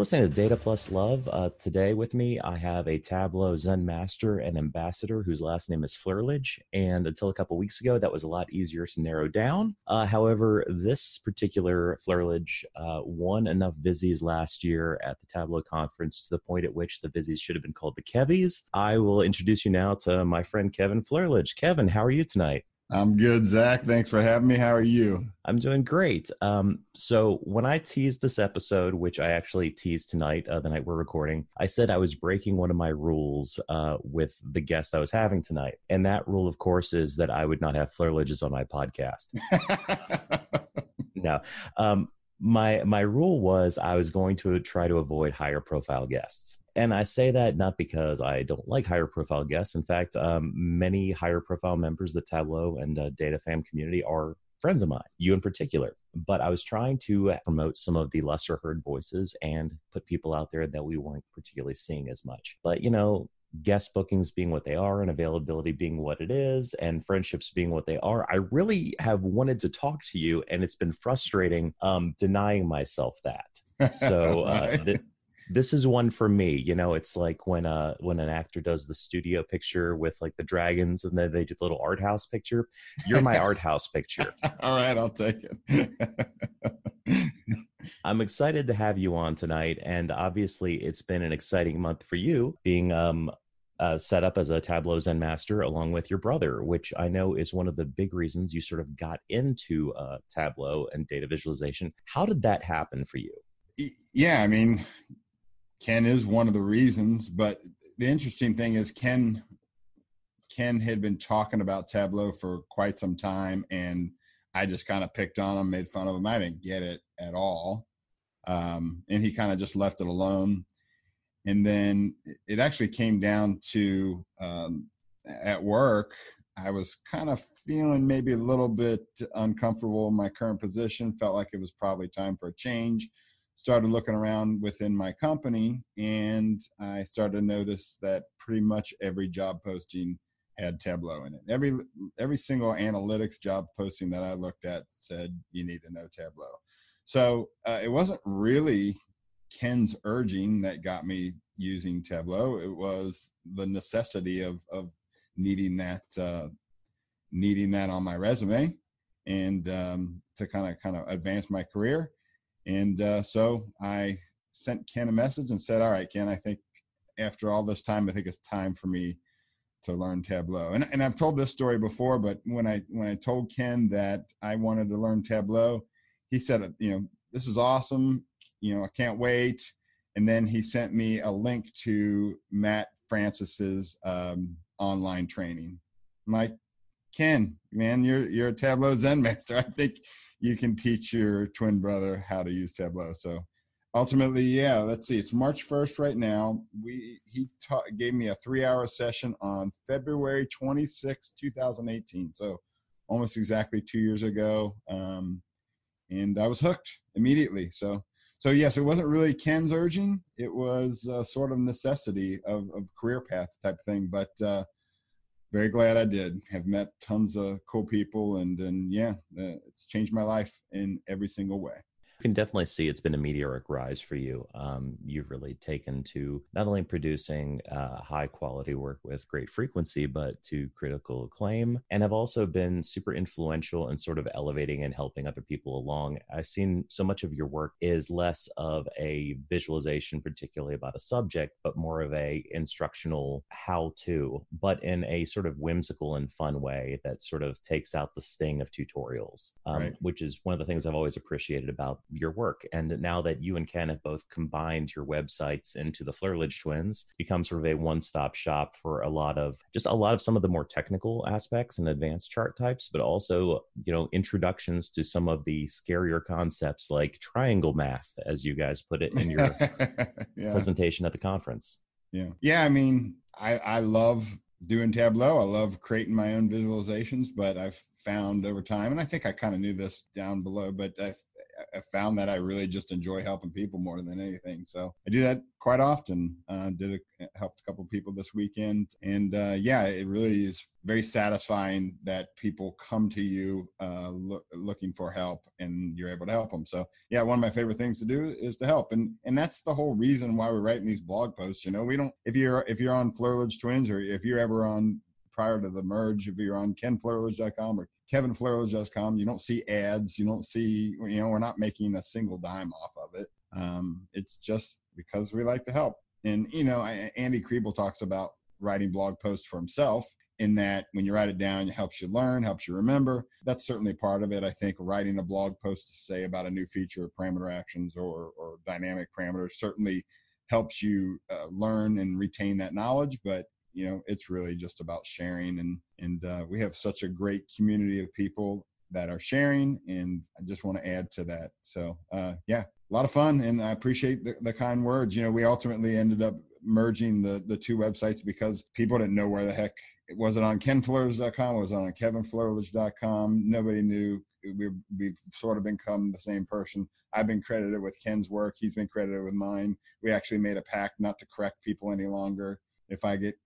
Listening to Data Plus Love. Uh, today with me, I have a Tableau Zen master and ambassador whose last name is Flerlage. And until a couple weeks ago, that was a lot easier to narrow down. Uh, however, this particular Flerlage uh, won enough Vizzies last year at the Tableau conference to the point at which the Vizzies should have been called the Kevies. I will introduce you now to my friend Kevin Flerlage. Kevin, how are you tonight? I'm good, Zach. Thanks for having me. How are you? I'm doing great. Um, so when I teased this episode, which I actually teased tonight, uh, the night we're recording, I said I was breaking one of my rules uh, with the guest I was having tonight, and that rule, of course, is that I would not have Flerlages on my podcast. no, um, my my rule was I was going to try to avoid higher profile guests. And I say that not because I don't like higher profile guests. In fact, um, many higher profile members of the Tableau and uh, Data Fam community are friends of mine, you in particular. But I was trying to promote some of the lesser heard voices and put people out there that we weren't particularly seeing as much. But, you know, guest bookings being what they are and availability being what it is and friendships being what they are i really have wanted to talk to you and it's been frustrating um, denying myself that so uh, th- this is one for me you know it's like when uh when an actor does the studio picture with like the dragons and then they do the little art house picture you're my art house picture all right i'll take it i'm excited to have you on tonight and obviously it's been an exciting month for you being um uh, set up as a Tableau Zen master along with your brother, which I know is one of the big reasons you sort of got into uh, Tableau and data visualization. How did that happen for you? Yeah, I mean, Ken is one of the reasons, but the interesting thing is Ken Ken had been talking about Tableau for quite some time, and I just kind of picked on him, made fun of him. I didn't get it at all, um, and he kind of just left it alone. And then it actually came down to um, at work. I was kind of feeling maybe a little bit uncomfortable in my current position. Felt like it was probably time for a change started looking around within my company and I started to notice that pretty much every job posting had Tableau in it. Every every single analytics job posting that I looked at said you need to know Tableau. So uh, it wasn't really Ken's urging that got me using Tableau. It was the necessity of of needing that uh, needing that on my resume and um, to kind of kind of advance my career and uh, so I sent Ken a message and said, "All right, Ken, I think after all this time, I think it's time for me to learn Tableau." And and I've told this story before, but when I when I told Ken that I wanted to learn Tableau, he said, "You know, this is awesome. You know, I can't wait." And then he sent me a link to Matt Francis's um, online training. I'm like, Ken, man, you're you're a Tableau Zen master. I think you can teach your twin brother how to use Tableau. So ultimately, yeah, let's see. It's March 1st right now. We he gave me a three hour session on February 26, 2018. So almost exactly two years ago. Um, and I was hooked immediately. So so yes, it wasn't really Ken's urging. It was a sort of necessity of, of career path type thing. But uh, very glad I did. Have met tons of cool people, and and yeah, uh, it's changed my life in every single way can definitely see it's been a meteoric rise for you. Um, you've really taken to not only producing uh, high quality work with great frequency, but to critical acclaim, and have also been super influential in sort of elevating and helping other people along. I've seen so much of your work is less of a visualization, particularly about a subject, but more of a instructional how to, but in a sort of whimsical and fun way that sort of takes out the sting of tutorials, um, right. which is one of the things I've always appreciated about your work. And now that you and Ken have both combined your websites into the Flerlage twins, become sort of a one-stop shop for a lot of just a lot of some of the more technical aspects and advanced chart types, but also, you know, introductions to some of the scarier concepts like triangle math, as you guys put it in your yeah. presentation at the conference. Yeah. Yeah. I mean, I, I love doing Tableau. I love creating my own visualizations, but I've found over time, and I think I kind of knew this down below, but I've, I found that I really just enjoy helping people more than anything. So I do that quite often. Uh, did a, helped a couple people this weekend, and uh, yeah, it really is very satisfying that people come to you uh, look, looking for help, and you're able to help them. So yeah, one of my favorite things to do is to help, and and that's the whole reason why we're writing these blog posts. You know, we don't if you're if you're on Flerlage Twins or if you're ever on prior to the merge, if you're on kenflerlage.com or kevinflerlage.com, you don't see ads. You don't see, you know, we're not making a single dime off of it. Um, it's just because we like to help. And, you know, Andy Kriebel talks about writing blog posts for himself in that when you write it down, it helps you learn, helps you remember. That's certainly part of it. I think writing a blog post to say about a new feature of parameter actions or, or dynamic parameters certainly helps you uh, learn and retain that knowledge. But you know it's really just about sharing and and uh, we have such a great community of people that are sharing and i just want to add to that. So uh, yeah a lot of fun and i appreciate the, the kind words. You know we ultimately ended up merging the the two websites because people didn't know where the heck it wasn't on kenflerlage.com it was on kevinflerlage.com nobody knew. We, we've sort of become the same person. I've been credited with ken's work. He's been credited with mine. We actually made a pact not to correct people any longer if I get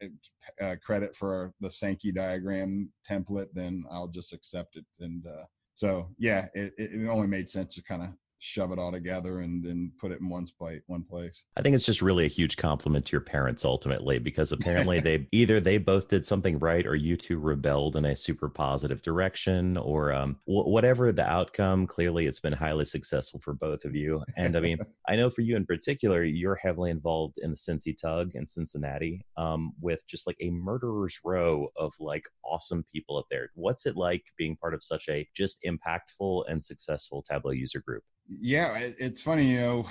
uh, credit for the Sankey diagram template, then I'll just accept it. And uh, so, yeah, it, it only made sense to kind of shove it all together and and put it in one place one place. I think it's just really a huge compliment to your parents ultimately because apparently they either they both did something right or you two rebelled in a super positive direction or um, w- whatever the outcome clearly it's been highly successful for both of you. And i mean i know for you in particular you're heavily involved in the cincy tug in cincinnati um, with just like a murderer's row of like awesome people up there. What's it like being part of such a just impactful and successful tableau user group yeah, it's funny, you know,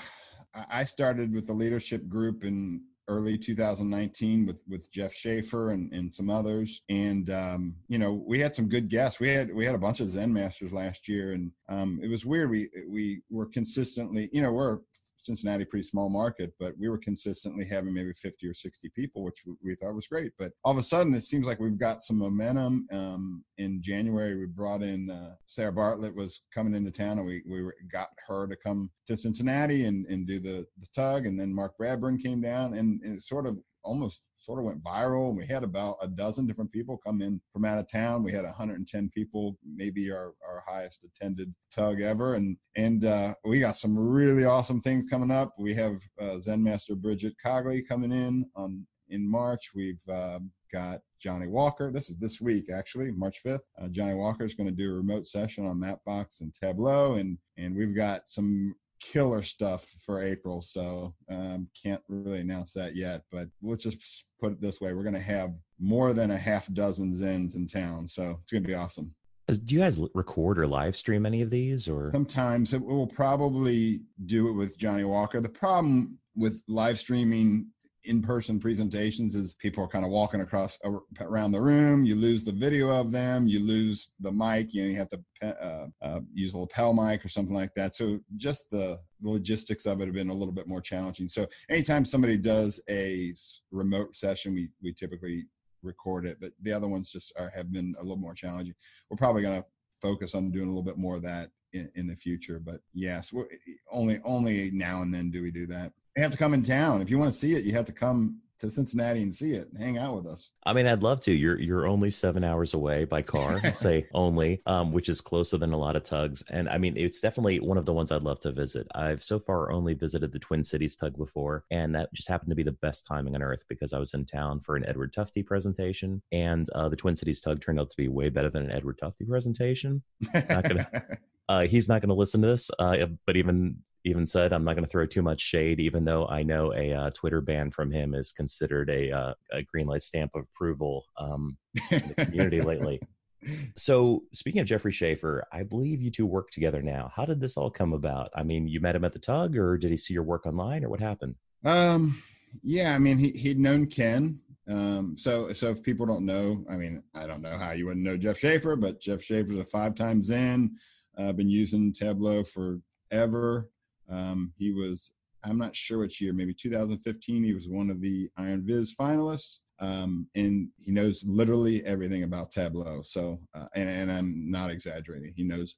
I started with the leadership group in early 2019 with with Jeff Shaffer and, and some others. And um, you know, we had some good guests. We had we had a bunch of Zen masters last year, and um, it was weird. We we were consistently, you know, we're Cincinnati, pretty small market, but we were consistently having maybe 50 or 60 people, which we thought was great. But all of a sudden, it seems like we've got some momentum. Um, in January, we brought in uh, Sarah Bartlett was coming into town, and we we got her to come to Cincinnati and, and do the the tug, and then Mark Bradbourne came down, and, and it sort of almost sort of went viral. We had about a dozen different people come in from out of town. We had 110 people, maybe our, our highest attended tug ever. And, and uh, we got some really awesome things coming up. We have uh, Zen Master Bridget Cogley coming in on in March. We've uh, got Jonni Walker. This is this week, actually, March 5th. Uh, Jonni Walker is going to do a remote session on Mapbox and Tableau, and and we've got some killer stuff for April. So um, can't really announce that yet, but let's just put it this way: we're going to have more than a half dozen Zens in town, so it's going to be awesome. Do you guys record or live stream any of these, or sometimes we'll probably do it with Jonni Walker. The problem with live streaming in-person presentations is people are kind of walking across around the room you lose the video of them you lose the mic you know you have to uh, uh, use a lapel mic or something like that. So just the logistics of it have been a little bit more challenging. So anytime somebody does a remote session we we typically record it but the other ones just are, have been a little more challenging. We're probably going to focus on doing a little bit more of that in, in the future but yes only only now and then do we do that have to come in town. If you want to see it, you have to come to Cincinnati and see it hang out with us. I mean, I'd love to. You're you're only seven hours away by car, say only, um, which is closer than a lot of tugs. And I mean, it's definitely one of the ones I'd love to visit. I've so far only visited the Twin Cities tug before, and that just happened to be the best timing on earth because I was in town for an Edward Tufte presentation, and uh, the Twin Cities tug turned out to be way better than an Edward Tufte presentation. Not gonna. Uh, he's not going to listen to this, uh, but even even said, I'm not going to throw too much shade, even though I know a uh, Twitter ban from him is considered a, uh, a green light stamp of approval um, in the community lately. So, speaking of Jeffrey Shaffer, I believe you two work together now. How did this all come about? I mean, you met him at the tug, or did he see your work online, or what happened? Um, yeah, I mean, he, he'd known Ken. Um, so, so if people don't know, I mean, I don't know how you wouldn't know Jeff Shaffer, but Jeff Shaffer's a five times in. I've uh, been using Tableau forever. Um, he was, I'm not sure which year, maybe 2015. He was one of the Iron Viz finalists. Um, and he knows literally everything about Tableau. So, uh, and, and I'm not exaggerating. He knows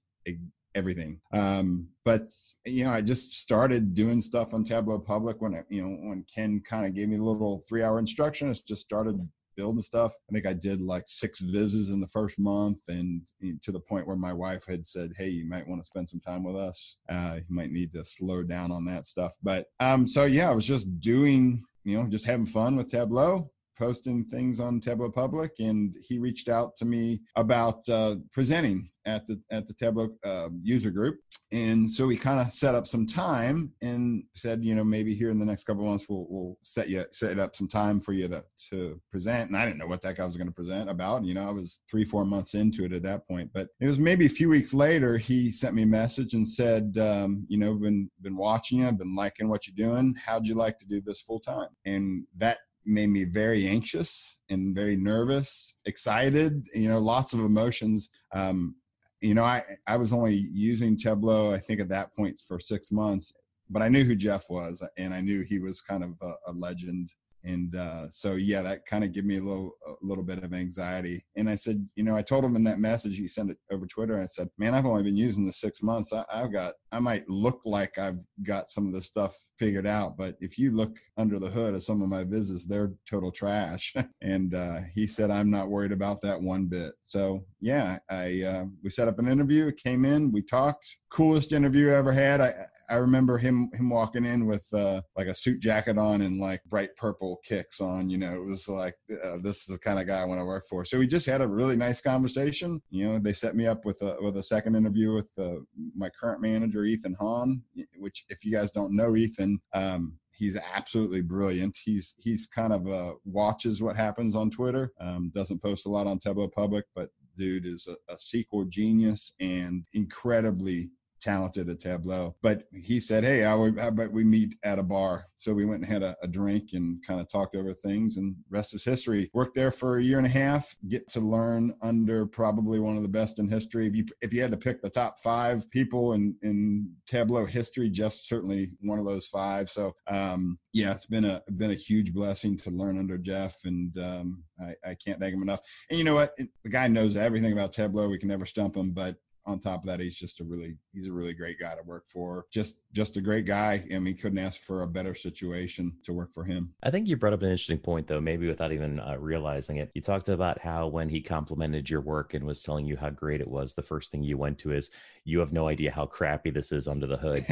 everything. Um, but you know, I just started doing stuff on Tableau Public when I, you know when Ken kind of gave me a little three hour instruction. I just started building stuff. I think I did like six vizzes in the first month, and to the point where my wife had said, "Hey, you might want to spend some time with us. Uh, you might need to slow down on that stuff." But um, so yeah, I was just doing, you know, just having fun with Tableau posting things on Tableau Public, and he reached out to me about uh, presenting at the at the Tableau uh, user group. And so we kind of set up some time and said, you know, maybe here in the next couple months we'll we'll set you set up some time for you to to present. And I didn't know what that guy was going to present about. You know, I was three four months into it at that point. But it was maybe a few weeks later he sent me a message and said, um, you know, been been watching you, been liking what you're doing. How'd you like to do this full time? And that made me very anxious and very nervous, excited, you know, lots of emotions. Um, you know, I, I was only using Tableau, I think at that point for six months, but I knew who Jeff was and I knew he was kind of a, a legend and uh, so yeah that kind of gave me a little a little bit of anxiety. And i said you know i told him in that message he sent it over twitter i said man i've only been using this six months. I, have got i might look like i've got some of this stuff figured out but if you look under the hood of some of my vizzes they're total trash. And uh, he said i'm not worried about that one bit. So yeah i uh, we set up an interview it came in we talked. Coolest interview I ever had. I I remember him him walking in with uh, like a suit jacket on and like bright purple kicks on. You know, it was like uh, this is the kind of guy I want to work for. So we just had a really nice conversation. You know, they set me up with a with a second interview with uh, my current manager Ethan Hahn, which if you guys don't know Ethan. Um, he's absolutely brilliant. He's he's kind of uh, watches what happens on Twitter. Um, doesn't post a lot on Tableau Public, but dude is a, a SQL genius and incredibly talented at Tableau. But he said, Hey, how about we meet at a bar? So we went and had a, a drink and kind of talked over things, and rest is history. Worked there for a year and a half, get to learn under probably one of the best in history. If you, if you had to pick the top five people in, in Tableau history, Jeff's certainly one of those five. So, um, yeah, it's been a been a huge blessing to learn under Jeff, and um, I, I can't thank him enough. And you know what? The guy knows everything about Tableau. We can never stump him, but on top of that, he's just a really he's a really great guy to work for. Just just a great guy. I mean, couldn't ask for a better situation to work for him. I think you brought up an interesting point, though, maybe without even uh, realizing it. You talked about how when he complimented your work and was telling you how great it was, the first thing you went to is, "You have no idea how crappy this is under the hood."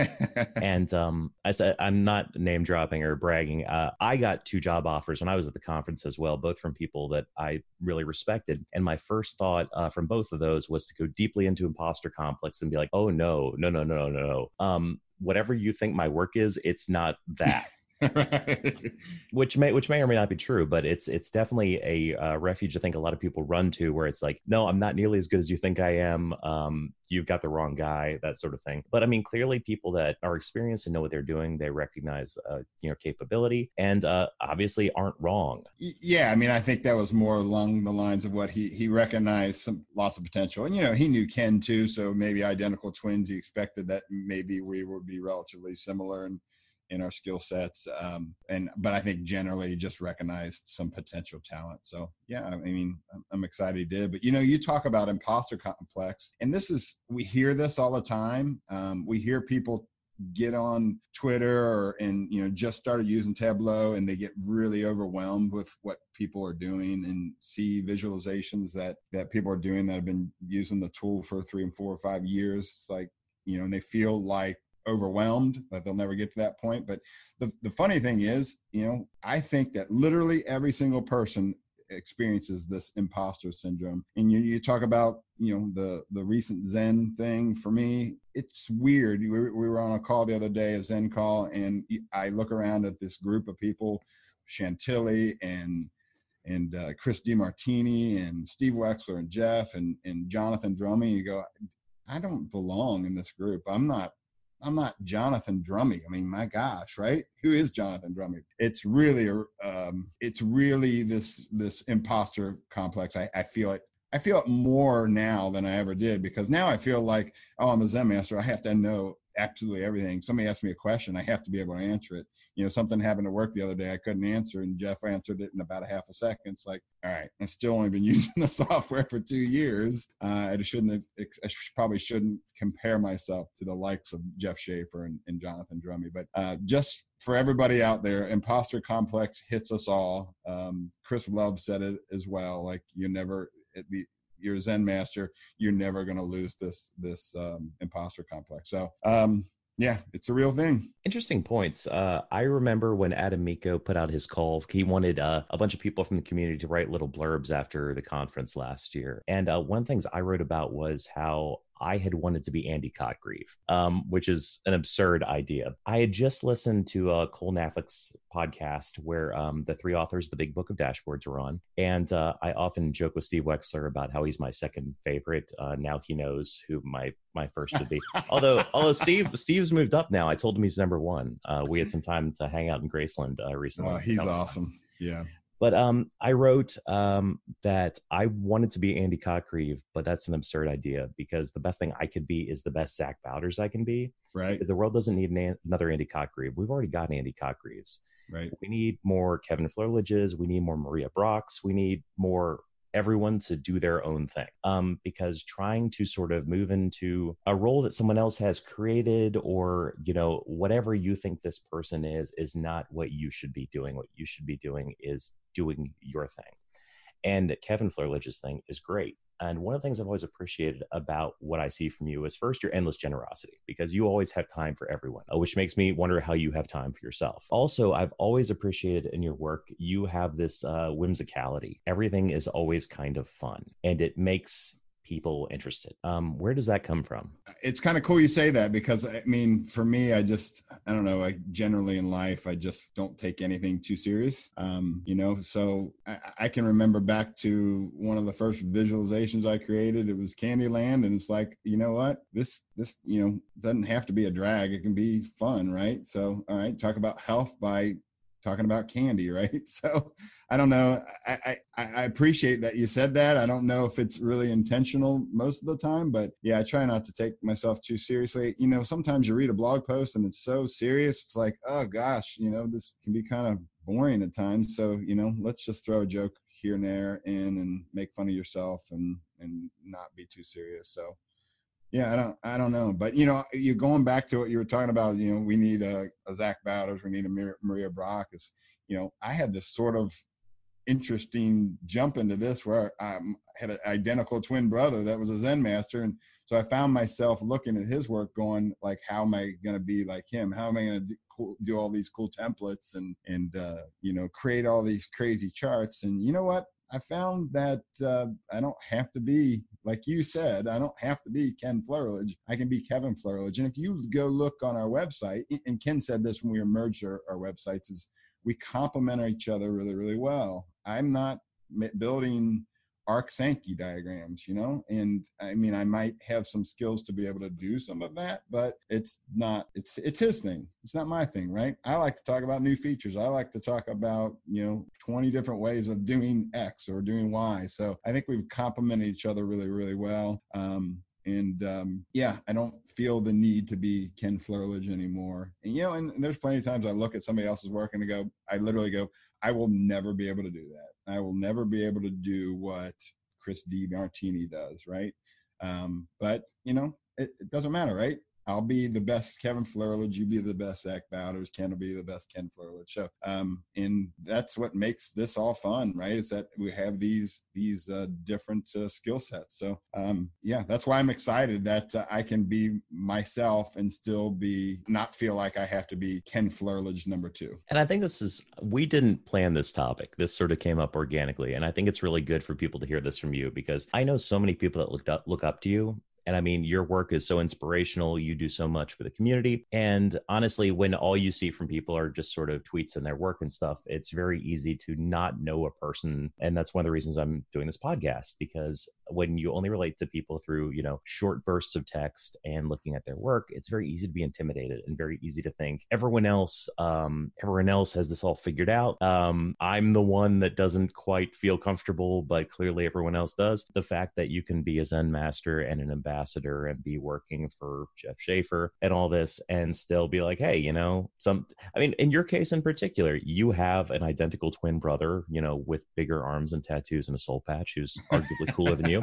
and um, I said, I'm not name dropping or bragging. Uh, I got two job offers when I was at the conference as well, both from people that I really respected. And my first thought uh, from both of those was to go deeply into imposter complex and be like, oh no, no, no, no, no, no. Um, whatever you think my work is, it's not that. which may which may or may not be true but it's it's definitely a uh, refuge i think a lot of people run to where it's like no i'm not nearly as good as you think i am. Um, you've got the wrong guy that sort of thing. But i mean clearly people that are experienced and know what they're doing they recognize uh, you know capability and uh, obviously aren't wrong. Yeah i mean i think that was more along the lines of what he he recognized some lots of potential. And you know he knew ken too so maybe identical twins he expected that maybe we would be relatively similar and in our skill sets. Um, and but I think generally just recognized some potential talent. So yeah, I mean, I'm excited he did. But you know, you talk about imposter complex, and this is we hear this all the time. Um, we hear people get on Twitter or and you know just started using Tableau and they get really overwhelmed with what people are doing and see visualizations that that people are doing that have been using the tool for three and four or five years. It's like you know, and they feel like overwhelmed that they'll never get to that point. But the, the funny thing is, you know, I think that literally every single person experiences this imposter syndrome. And you, you talk about, you know, the, the recent Zen thing for me, it's weird. We, we were on a call the other day, a Zen call, and I look around at this group of people, Chantilly and and uh, Chris DeMartini and Steve Wexler and Jeff and, and Jonathan Drummey. You go, I don't belong in this group. I'm not I'm not Jonathan Drummey. I mean, my gosh, right? Who is Jonathan Drummey? It's really, um, it's really this this imposter complex. I, I feel it. I feel it more now than I ever did because now I feel like, oh, I'm a Zen master. I have to know absolutely everything. Somebody asked me a question, I have to be able to answer it. You know, something happened to work the other day, I couldn't answer, and Jeff answered it in about a half a second. It's like, all right, I've still only been using the software for two years. Uh, I shouldn't, I probably shouldn't compare myself to the likes of Jeff Shaffer and, and Jonathan Drummey. But uh, just for everybody out there, imposter complex hits us all. Um, Chris Love said it as well. Like you never, it, the, you're a Zen master, you're never going to lose this this um, imposter complex. So um, yeah, it's a real thing. Interesting points. Uh, I remember when Adam Mico put out his call, he wanted uh, a bunch of people from the community to write little blurbs after the conference last year. And uh, one of the things I wrote about was how I had wanted to be Andy Cotgreave, um, which is an absurd idea. I had just listened to a Cole Knaflic's podcast where um, the three authors of the Big Book of Dashboards are on, and uh, I often joke with Steve Wexler about how he's my second favorite. Uh, now he knows who my my first should be. although although Steve Steve's moved up now, I told him he's number one. Uh, we had some time to hang out in Graceland uh, recently. Oh, he's awesome. Yeah. But um, I wrote um, that I wanted to be Andy Cotgreave, but that's an absurd idea because the best thing I could be is the best Zach Bowders I can be. Right. Because the world doesn't need an, another Andy Cotgreave. We've already got Andy Cotgreaves. Right. We need more Kevin Flerlages. We need more Maria Brocks. We need more everyone to do their own thing um, because trying to sort of move into a role that someone else has created or you know whatever you think this person is is not what you should be doing what you should be doing is doing your thing and kevin flerlage's thing is great and one of the things I've always appreciated about what I see from you is first your endless generosity because you always have time for everyone, uh, which makes me wonder how you have time for yourself. Also, I've always appreciated in your work, you have this uh, whimsicality. Everything is always kind of fun and it makes people interested. Um, where does that come from? It's kind of cool you say that because I mean, for me, I just, I don't know, I generally in life, I just don't take anything too serious. Um, you know, so I, I, can remember back to one of the first visualizations I created. It was Candyland. And it's like, you know what? This, this, you know, doesn't have to be a drag. It can be fun, right? So, all right, talk about health by talking about candy, right? So I don't know. I, I, I, appreciate that you said that. I don't know if it's really intentional most of the time, but yeah, I try not to take myself too seriously. You know, sometimes you read a blog post and it's so serious. It's like, oh gosh, you know, this can be kind of boring at times. So, you know, let's just throw a joke here and there in and make fun of yourself and, and not be too serious. So yeah, I don't, I don't know, but you know, you're going back to what you were talking about. You know, we need a, a Zach Bowders, we need a Maria Brock. Is you know, I had this sort of interesting jump into this where I had an identical twin brother that was a Zen master, and so I found myself looking at his work, going like, how am I going to be like him? How am I going to do, do all these cool templates and and uh, you know create all these crazy charts? And you know what? I found that uh, I don't have to be, like you said, I don't have to be Ken Flerlage. I can be Kevin Flerlage. And if you go look on our website, and Ken said this when we merged our, our websites, is we complement each other really, really well. I'm not building arc Sankey diagrams, you know? And I mean, I might have some skills to be able to do some of that, but it's not, it's, it's his thing. It's not my thing, right? I like to talk about new features. I like to talk about, you know, 20 different ways of doing X or doing Y. So I think we've complemented each other really, really well. Um, and um, yeah, I don't feel the need to be Ken Flerlage anymore. And you know, and, and, there's plenty of times I look at somebody else's work and I go, I literally go, I will never be able to do that. I will never be able to do what Chris DeMartini does, right? Um, but you know, it, it doesn't matter, right? I'll be the best Kevin Flerlage. You be the best Zach Bowders. Ken will be the best Ken Flerlage. So, um, and that's what makes this all fun, right? Is that we have these these uh, different uh, skill sets. So, um, yeah, that's why I'm excited that uh, I can be myself and still be not feel like I have to be Ken Flerlage number two. And I think this is we didn't plan this topic. This sort of came up organically, and I think it's really good for people to hear this from you because I know so many people that looked up look up to you and I mean, your work is so inspirational. You do so much for the community. And honestly, when all you see from people are just sort of tweets and their work and stuff, it's very easy to not know a person. And that's one of the reasons I'm doing this podcast because when you only relate to people through, you know, short bursts of text and looking at their work, it's very easy to be intimidated and very easy to think everyone else, um, everyone else has this all figured out. Um, I'm the one that doesn't quite feel comfortable, but clearly everyone else does. The fact that you can be a Zen master and an ambassador and be working for Jeff Shaffer and all this and still be like, hey, you know, some, I mean, in your case in particular, you have an identical twin brother, you know, with bigger arms and tattoos and a soul patch who's arguably cooler than you.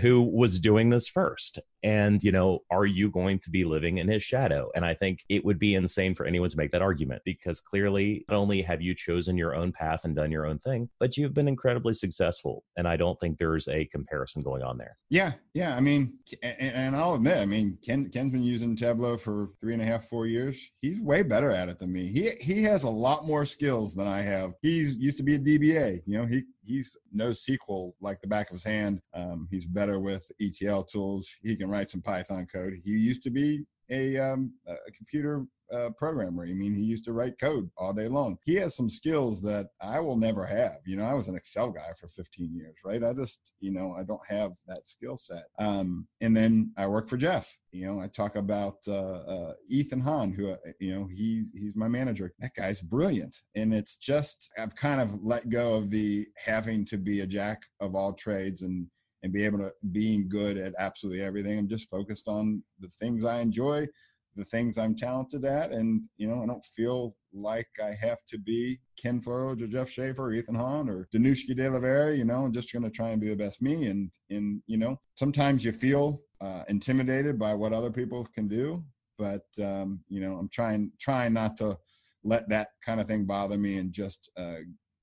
Who was doing this first and you know are you going to be living in his shadow? And i think it would be insane for anyone to make that argument because clearly not only have you chosen your own path and done your own thing but you've been incredibly successful and i don't think there's a comparison going on there. Yeah yeah i mean and, i'll admit i mean ken ken's been using tableau for three and a half four years. He's way better at it than me. He he has a lot more skills than i have. He's used to be a dba you know he he's knows SQL like the back of his hand. Um, he's better with ETL tools. He can write some Python code. He used to be a, um, a computer uh, programmer. I mean, he used to write code all day long. He has some skills that I will never have. You know, I was an Excel guy for 15 years, right? I just, you know, I don't have that skill set. Um, and then I work for Jeff. You know, I talk about uh, uh, Ethan Hahn, who, uh, you know, he he's my manager. That guy's brilliant. And it's just I've kind of let go of the having to be a jack of all trades and and be able to being good at absolutely everything. I'm just focused on the things I enjoy the things I'm talented at. And, you know, I don't feel like I have to be Ken Flerlage or Jeff Shaffer or Ethan Hahn or Dinushki De Livera, you know, I'm just going to try and be the best me. And, and, you know, sometimes you feel uh, intimidated by what other people can do, but, um, you know, I'm trying, trying not to let that kind of thing bother me and just, uh,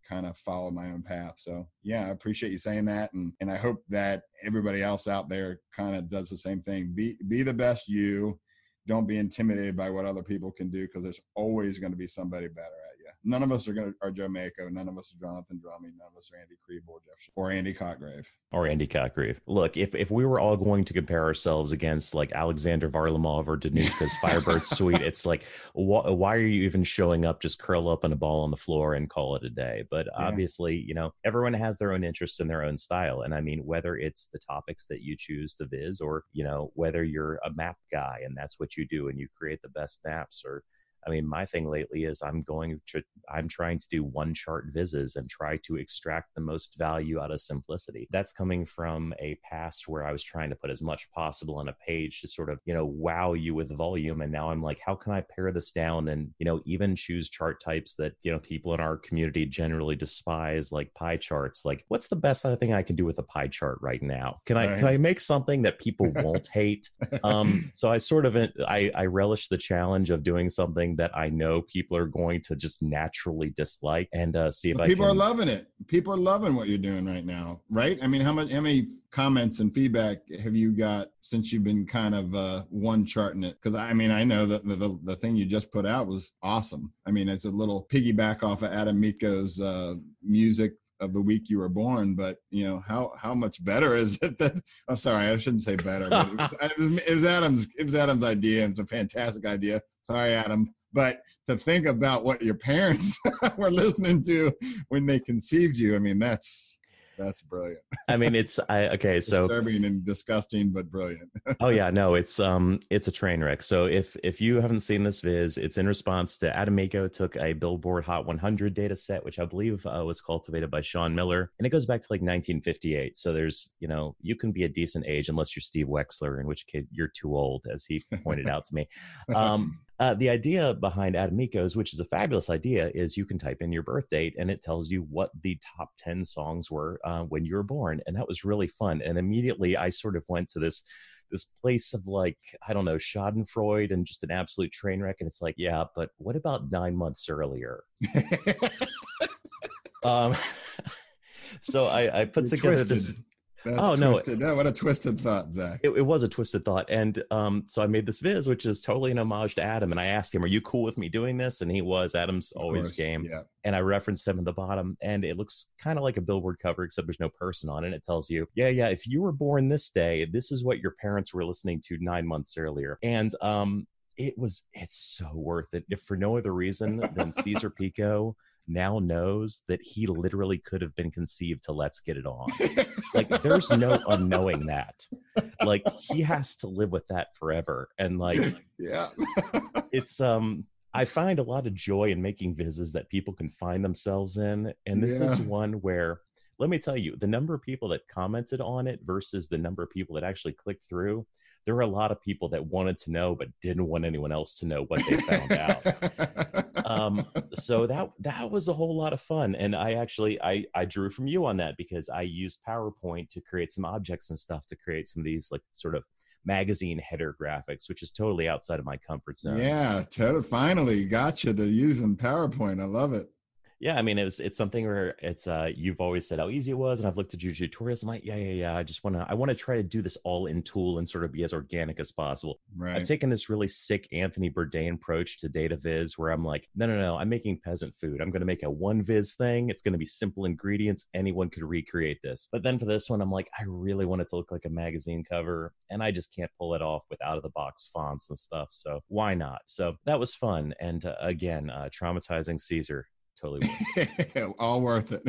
kind of follow my own path. So yeah, I appreciate you saying that. And, and I hope that everybody else out there kind of does the same thing. Be, be the best you, don't be intimidated by what other people can do because there's always going to be somebody better None of us are going to are Joe Mako. None of us are Jonathan Drummey. None of us are Andy Kriebel or Jeff or Andy Cotgreave or Andy Cotgreave. Look, if if we were all going to compare ourselves against like Alexander Varlamov or Danushka's Firebird Suite, it's like wh- why are you even showing up? Just curl up in a ball on the floor and call it a day. But yeah. obviously, you know, everyone has their own interests and their own style. And I mean, whether it's the topics that you choose to viz, or you know, whether you're a map guy and that's what you do and you create the best maps, or I mean, my thing lately is I'm going to, I'm trying to do one chart vizzes and try to extract the most value out of simplicity. That's coming from a past where I was trying to put as much possible on a page to sort of, you know, wow you with volume. And now I'm like, how can I pare this down and, you know, even choose chart types that, you know, people in our community generally despise, like pie charts? Like, what's the best thing I can do with a pie chart right now? Can I, right. can I make something that people won't hate? Um, so I sort of, I, I relish the challenge of doing something something that I know people are going to just naturally dislike and uh, see if well, I people can... are loving it. People are loving what you're doing right now, right? I mean, how much, how many comments and feedback have you got since you've been kind of uh, one charting it? Because I mean, I know that the, the, the thing you just put out was awesome. I mean, it's a little piggyback off of Adam Mico's uh, music of the week you were born, but you know how how much better is it that? I'm oh, sorry, I shouldn't say better. But it, was, it was Adam's it was Adam's idea. and It's a fantastic idea. Sorry, Adam, but to think about what your parents were listening to when they conceived you, I mean that's that's brilliant. I mean, it's I okay. So disturbing and disgusting, but brilliant. oh yeah, no, it's um, it's a train wreck. So if if you haven't seen this viz, it's in response to Adam Mico took a Billboard Hot 100 data set, which I believe uh, was cultivated by Sean Miller, and it goes back to like 1958. So there's you know you can be a decent age unless you're Steve Wexler, in which case you're too old, as he pointed out to me. Um, uh, the idea behind Adam Mico's, which is a fabulous idea, is you can type in your birth date and it tells you what the top 10 songs were uh, when you were born. And that was really fun. And immediately I sort of went to this this place of like I don't know Schadenfreude and just an absolute train wreck. And it's like, yeah, but what about nine months earlier? um, so I, I put You're together twisted. this that's oh twisted. no! What a twisted thought, Zach. It, it, was a twisted thought, and um, so I made this viz, which is totally an homage to Adam. And I asked him, "Are you cool with me doing this?" And he was. Adam's always game. Yeah. And I referenced him at the bottom, and it looks kind of like a billboard cover, except there's no person on it. It tells you, "Yeah, yeah, if you were born this day, this is what your parents were listening to nine months earlier." And um, it was it's so worth it if for no other reason than caesar pico now knows that he literally could have been conceived to let's get it on like there's no unknowing that like he has to live with that forever and like yeah it's um I find a lot of joy in making vizzes that people can find themselves in. And this yeah. is one where, let me tell you, the number of people that commented on it versus the number of people that actually clicked through, there were a lot of people that wanted to know but didn't want anyone else to know what they found out. Um, so that that was a whole lot of fun, and I actually I I drew from you on that because I used PowerPoint to create some objects and stuff to create some of these like sort of magazine header graphics, which is totally outside of my comfort zone. Yeah, totally. Finally, gotcha to using PowerPoint. I love it yeah, I mean, it's it's something where it's uh you've always said how easy it was, and I've looked at your tutorials. I'm like, yeah, yeah, yeah. I just want to I want to try to do this all in tool and sort of be as organic as possible. Right. I've taken this really sick Anthony Bourdain approach to data viz, where I'm like, no, no, no, I'm making peasant food. I'm going to make a one viz thing. It's going to be simple ingredients. Anyone could recreate this. But then for this one, I'm like, I really want it to look like a magazine cover, and I just can't pull it off with out of the box fonts and stuff. So why not? So that was fun, and uh, again, uh, traumatizing Caesar totally worth it. all worth it.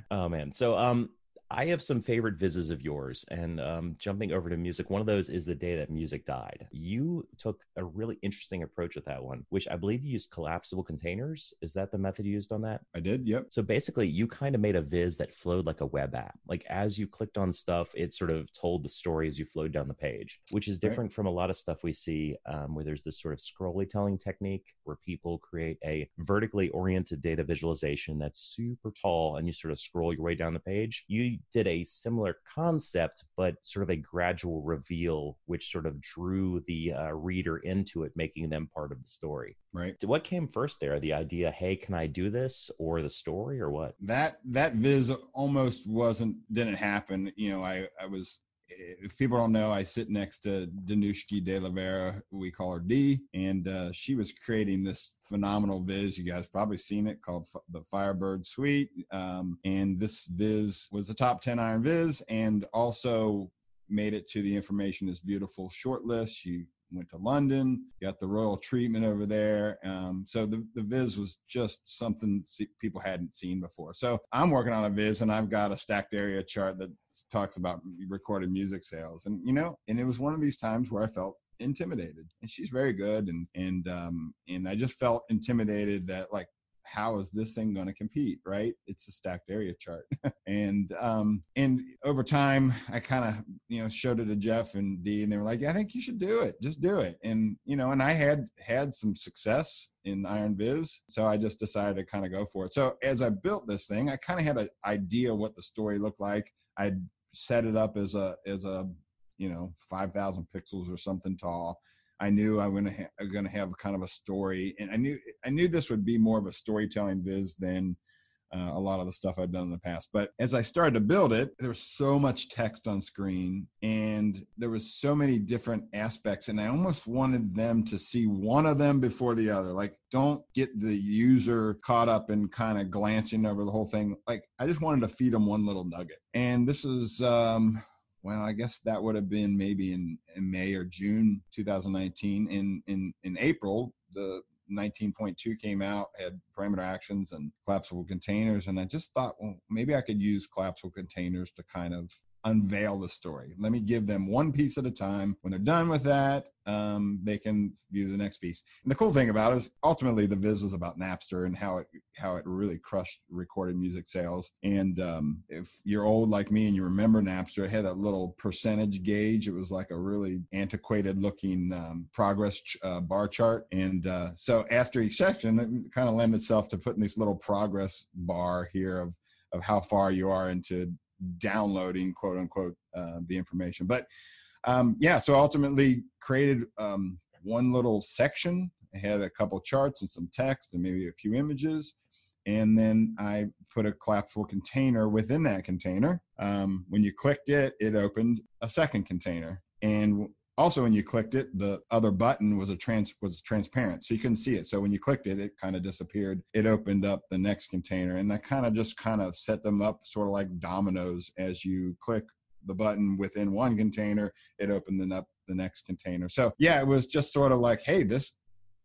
oh man. So um I have some favorite vizzes of yours, and um, jumping over to music, one of those is the day that music died. You took a really interesting approach with that one, which I believe you used collapsible containers. Is that the method you used on that? I did. Yep. So basically, you kind of made a viz that flowed like a web app. Like as you clicked on stuff, it sort of told the story as you flowed down the page, which is different right. from a lot of stuff we see um, where there's this sort of scrolly telling technique where people create a vertically oriented data visualization that's super tall and you sort of scroll your way down the page. You did a similar concept, but sort of a gradual reveal, which sort of drew the uh, reader into it, making them part of the story. Right. What came first there? The idea, hey, can I do this, or the story, or what? That that viz almost wasn't didn't happen. You know, I I was if people don't know, I sit next to Dinushki De Livera. We call her D, and uh, she was creating this phenomenal viz. You guys probably seen it called F- the Firebird Suite. Um, and this viz was a top 10 iron viz and also made it to the information is beautiful short list. She went to London, got the royal treatment over there. Um, so the, the Viz was just something people hadn't seen before. So I'm working on a Viz and I've got a stacked area chart that talks about recorded music sales. And, you know, and it was one of these times where I felt intimidated and she's very good and and um and i just felt intimidated that like how is this thing going to compete right? It's a stacked area chart. And um and over time i kind of you know showed it to jeff and d and they were like i think you should do it. Just do it. And you know and i had had some success in iron viz so i just decided to kind of go for it. So as i built this thing i kind of had an idea what the story looked like. I set it up as a as a you know 5000 pixels or something tall I knew I'm gonna ha- gonna have kind of a story, and I knew I knew this would be more of a storytelling viz than uh, a lot of the stuff I've done in the past. But as I started to build it, there was so much text on screen, and there was so many different aspects, and I almost wanted them to see one of them before the other. Like, don't get the user caught up in kind of glancing over the whole thing. Like, I just wanted to feed them one little nugget, and this is. Um, well, I guess that would have been maybe in, in May or June 2019. In in in April, the 19.2 came out, had parameter actions and collapsible containers, and I just thought, well, maybe I could use collapsible containers to kind of unveil the story. Let me give them one piece at a time. When they're done with that, um, they can view the next piece. And the cool thing about it is ultimately the Viz was about Napster and how it how it really crushed recorded music sales. And um, if you're old like me and you remember Napster, it had that little percentage gauge. It was like a really antiquated looking um, progress uh, bar chart. And uh, so after each section, it kind of lend itself to putting this little progress bar here of of how far you are into downloading quote unquote uh, the information. But um, yeah so ultimately created um, one little section. It had a couple charts and some text and maybe a few images. And then i put a collapsible container within that container. Um, when you clicked it it opened a second container. And also when you clicked it the other button was a trans was transparent so you couldn't see it. So when you clicked it it kind of disappeared. It opened up the next container and that kind of just kind of set them up sort of like dominoes. As you click the button within one container it opened up the next container. So yeah, it was just sort of like, hey, this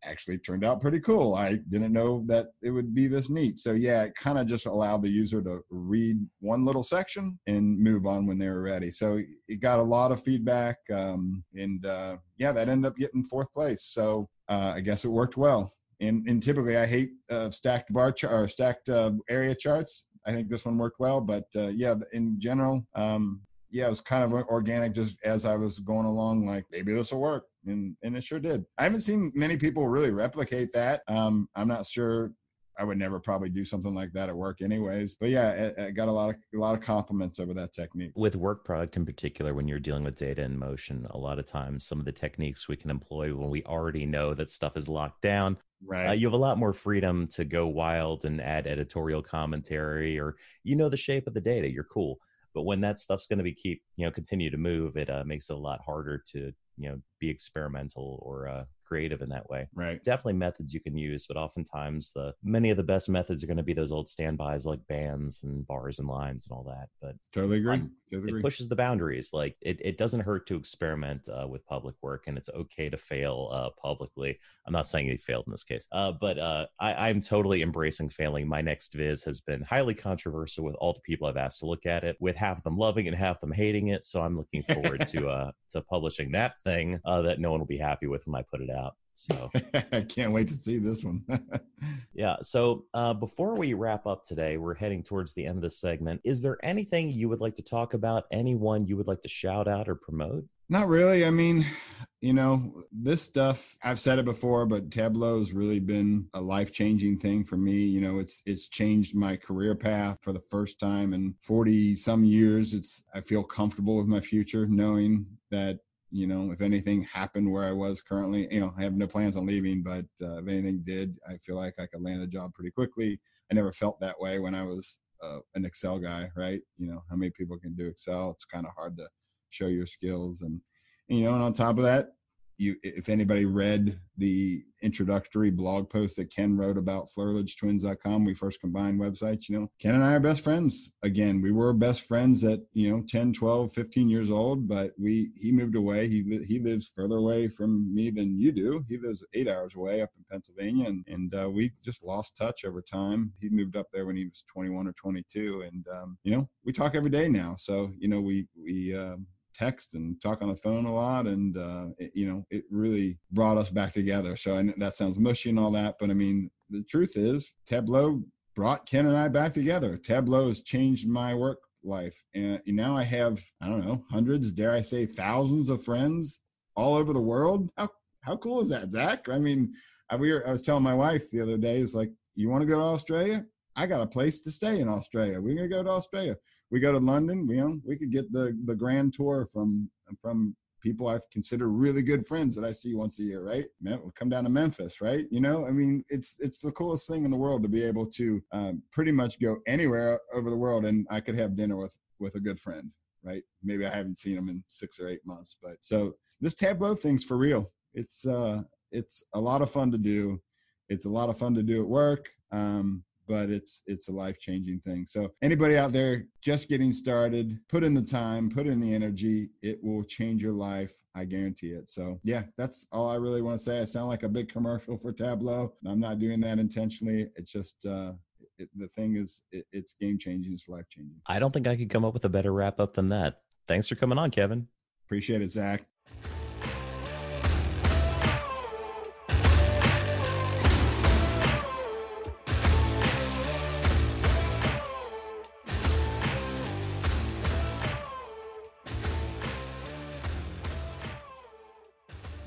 actually turned out pretty cool. I didn't know that it would be this neat. So yeah, it kind of just allowed the user to read one little section and move on when they were ready. So it got a lot of feedback, um, and uh, yeah, that ended up getting fourth place. So uh, I guess it worked well. And, and typically, I hate uh, stacked bar chart or stacked uh, area charts. I think this one worked well, but uh, yeah, in general, um, yeah, it was kind of organic just as I was going along, like maybe this will work. And, and it sure did. I haven't seen many people really replicate that. Um, I'm not sure I would never probably do something like that at work anyways. But yeah, I, I, got a lot of a lot of compliments over that technique. With work product in particular, when you're dealing with data in motion, a lot of times some of the techniques we can employ when we already know that stuff is locked down. Uh, right. Uh, you have a lot more freedom to go wild and add editorial commentary, or you know the shape of the data. You're cool. But when that stuff's going to be keep you know continue to move, it uh, makes it a lot harder to you know be experimental or uh, creative in that way. Right. Definitely methods you can use, but oftentimes the many of the best methods are going to be those old standbys like bands and bars and lines and all that. But totally agree. Totally it pushes the boundaries. Like it, it doesn't hurt to experiment uh, with public work, and it's okay to fail uh, publicly. I'm not saying he failed in this case, uh, but uh, I, I'm totally embracing failing. My next viz has been highly controversial with all the people I've asked to look at it, with half of them loving it, half of them hating it. So I'm looking forward to uh, to publishing that thing uh, that no one will be happy with when I put it out. So I can't wait to see this one. yeah. So uh, before we wrap up today, we're heading towards the end of the segment. Is there anything you would like to talk about? Anyone you would like to shout out or promote? Not really. I mean, you know, this stuff, I've said it before, but Tableau has really been a life-changing thing for me. You know, it's it's changed my career path for the first time in 40 some years. It's I feel comfortable with my future knowing that you know, if anything happened where I was currently, you know, I have no plans on leaving, but uh, if anything did, I feel like I could land a job pretty quickly. I never felt that way when I was uh, an Excel guy, right? You know, how many people can do Excel? It's kind of hard to show your skills. And, you know, and on top of that, you if anybody read the introductory blog post that Ken wrote about FlerlageTwins.com, we first combined websites, you know, Ken and I are best friends. Again, we were best friends at, you know, 10, 12, 15 years old, but we, he moved away. He, he lives further away from me than you do. He lives eight hours away up in Pennsylvania and, and uh, we just lost touch over time. He moved up there when he was 21 or 22 and, um, you know, we talk every day now. So, you know, we, we, um, text and talk on the phone a lot and uh, it, you know it really brought us back together. So and that sounds mushy and all that but i mean the truth is tableau brought ken and i back together. Tableau has changed my work life and now i have i don't know hundreds dare i say thousands of friends all over the world. How how cool is that zach? I mean i, we were, I was telling my wife the other day is like you want to go to australia? I got a place to stay in Australia. We're gonna go to Australia. We go to London. We you know we could get the the grand tour from from people I've considered really good friends that I see once a year. Right? We'll come down to Memphis. Right? You know, I mean, it's it's the coolest thing in the world to be able to um, pretty much go anywhere over the world, and I could have dinner with with a good friend. Right? Maybe I haven't seen them in six or eight months, but so this Tableau thing's for real. It's uh, it's a lot of fun to do. It's a lot of fun to do at work. Um, but it's it's a life changing thing. So anybody out there just getting started, put in the time, put in the energy. It will change your life. I guarantee it. So yeah, that's all I really want to say. I sound like a big commercial for Tableau. I'm not doing that intentionally. It's just uh, it, the thing is, it, it's game changing. It's life changing. I don't think I could come up with a better wrap up than that. Thanks for coming on, Kevin. Appreciate it, Zach.